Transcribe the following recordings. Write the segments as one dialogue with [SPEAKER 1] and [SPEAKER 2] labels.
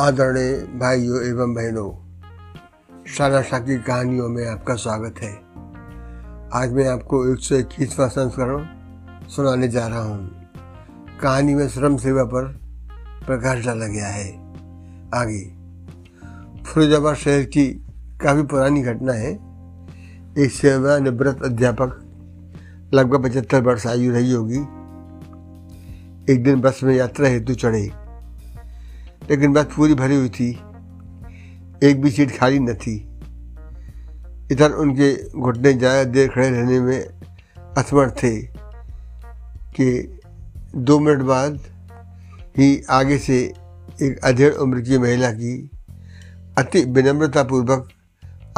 [SPEAKER 1] आदरणीय भाइयों एवं बहनों शाह की कहानियों में आपका स्वागत है। आज मैं आपको एक सौ इक्कीसवा संस्करण सुनाने जा रहा हूँ। कहानी में श्रम सेवा पर प्रकाश डाला गया है। आगे, फिरोजाबाद शहर की काफ़ी पुरानी घटना है। एक सेवानिवृत्त अध्यापक, लगभग पचहत्तर वर्ष आयु रही होगी, एक दिन बस में यात्रा हेतु चढ़े। लेकिन बस पूरी भरी हुई थी। एक भी सीट खाली न थी। इधर उनके घुटने ज़्यादा देर खड़े रहने में असमर्थ थे कि दो मिनट बाद ही आगे से एक अधेड़ उम्र की महिला की अति विनम्रतापूर्वक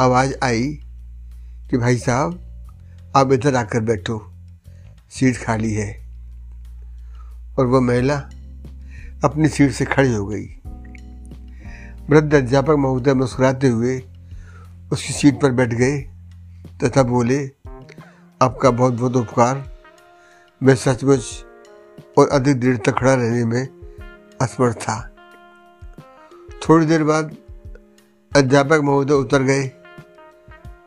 [SPEAKER 1] आवाज़ आई कि, भाई साहब, आप इधर आकर बैठो। सीट खाली है। और वह महिला अपनी सीट से खड़ी हो गई। वृद्ध अध्यापक महोदय मुस्कुराते हुए उसकी सीट पर बैठ गए तथा बोले, आपका बहुत बहुत उपकार। मैं सचमुच और अधिक देर तक खड़ा रहने में असमर्थ था। थोड़ी देर बाद अध्यापक महोदय उतर गए।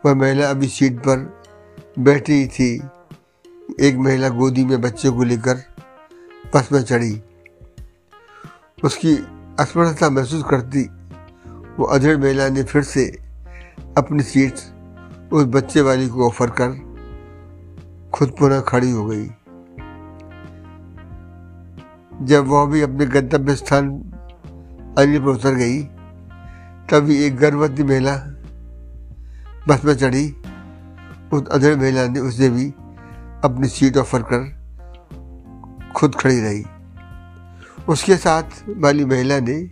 [SPEAKER 1] वह महिला अभी सीट पर बैठी थी। एक महिला गोदी में बच्चे को लेकर बस में चढ़ी। उसकी असमर्थता महसूस करती वो अधेड़ महिला ने फिर से अपनी सीट उस बच्चे वाली को ऑफ़र कर खुद पुनः खड़ी हो गई। जब वह भी अपने गंतव्य स्थान अनिल पर उतर गई तभी एक गर्भवती महिला बस में चढ़ी। उस अधेड़ महिला ने उसे भी अपनी सीट ऑफ़र कर खुद खड़ी रही। उसके साथ वाली महिला ने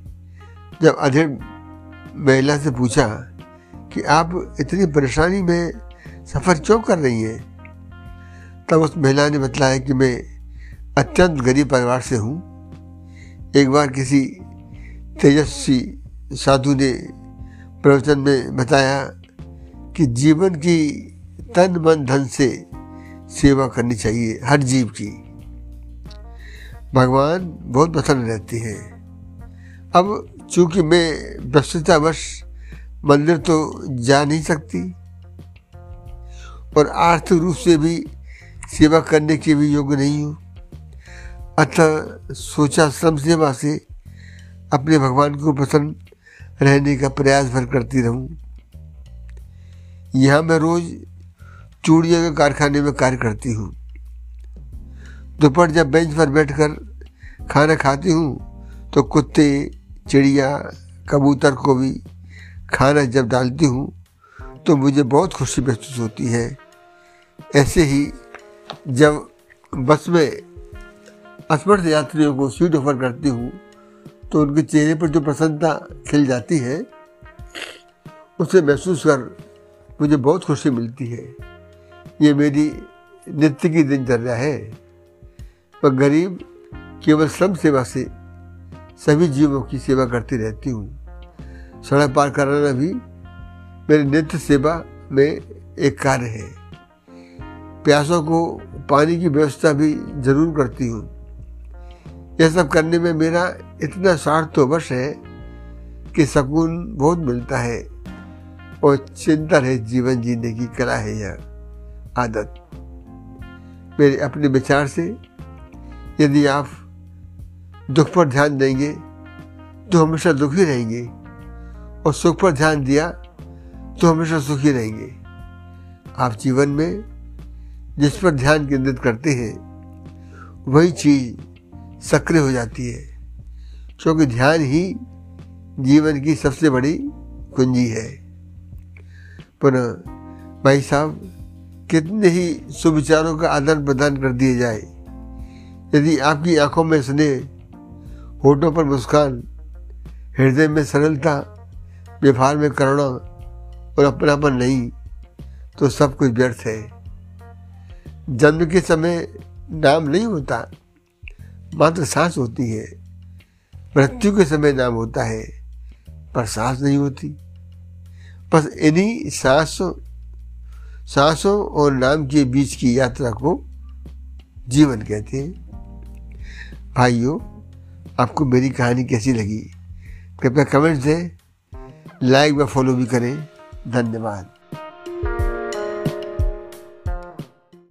[SPEAKER 1] जब अधेड़ महिला से पूछा कि आप इतनी परेशानी में सफ़र क्यों कर रही हैं? तब उस महिला ने बताया कि मैं अत्यंत गरीब परिवार से हूँ। एक बार किसी तेजस्वी साधु ने प्रवचन में बताया कि जीवन की तन मन धन से सेवा करनी चाहिए, हर जीव की। भगवान बहुत प्रसन्न रहते हैं। अब चूँकि मैं व्यस्ततावश मंदिर तो जा नहीं सकती और आर्थिक रूप से भी सेवा करने के भी योग्य नहीं हूँ। अतः सोचा श्रम सेवा से अपने भगवान को प्रसन्न रहने का प्रयास भर करती रहूँ। यहाँ मैं रोज चूड़िया के कारखाने में कार्य करती हूँ। दोपहर जब बेंच पर बैठकर खाना खाती हूँ तो कुत्ते चिड़िया कबूतर को भी खाना जब डालती हूँ तो मुझे बहुत खुशी महसूस होती है। ऐसे ही जब बस में असमर्थ यात्रियों को सीट ऑफ़र करती हूँ तो उनके चेहरे पर जो प्रसन्नता खिल जाती है, उसे महसूस कर मुझे बहुत खुशी मिलती है। ये मेरी नित्य की दिनचर्या है। पर गरीब केवल श्रम सेवा से सभी जीवों की सेवा करती रहती हूँ। सड़क पार कराना भी मेरी नित्य सेवा में एक कार्य है। प्यासों को पानी की व्यवस्था भी ज़रूर करती हूँ। यह सब करने में मेरा इतना स्वार्थ तो है कि सकून बहुत मिलता है और चिंता है जीवन जीने की कला है यह आदत। मेरे अपने विचार से यदि आप दुख पर ध्यान देंगे तो हमेशा दुखी रहेंगे और सुख पर ध्यान दिया तो हमेशा सुखी रहेंगे। आप जीवन में जिस पर ध्यान केंद्रित करते हैं, वही चीज़ सक्रिय हो जाती है, क्योंकि ध्यान ही जीवन की सबसे बड़ी कुंजी है। पुनः भाई साहब, कितने ही सुविचारों का आदान प्रदान कर दिए जाए, यदि आपकी आँखों में स्नेह होठों पर मुस्कान, हृदय में सरलता व्यवहार में करुणा और अपनापन नहीं तो सब कुछ व्यर्थ है। जन्म के समय नाम नहीं होता, मात्र सांस होती है। मृत्यु के समय नाम होता है, पर सांस नहीं होती। बस इन्हीं सांसों सांसों और नाम के बीच की यात्रा को जीवन कहते हैं। भाइयों आपको मेरी कहानी कैसी लगी? कृपया कमेंट्स दें लाइक व फॉलो भी करें। धन्यवाद।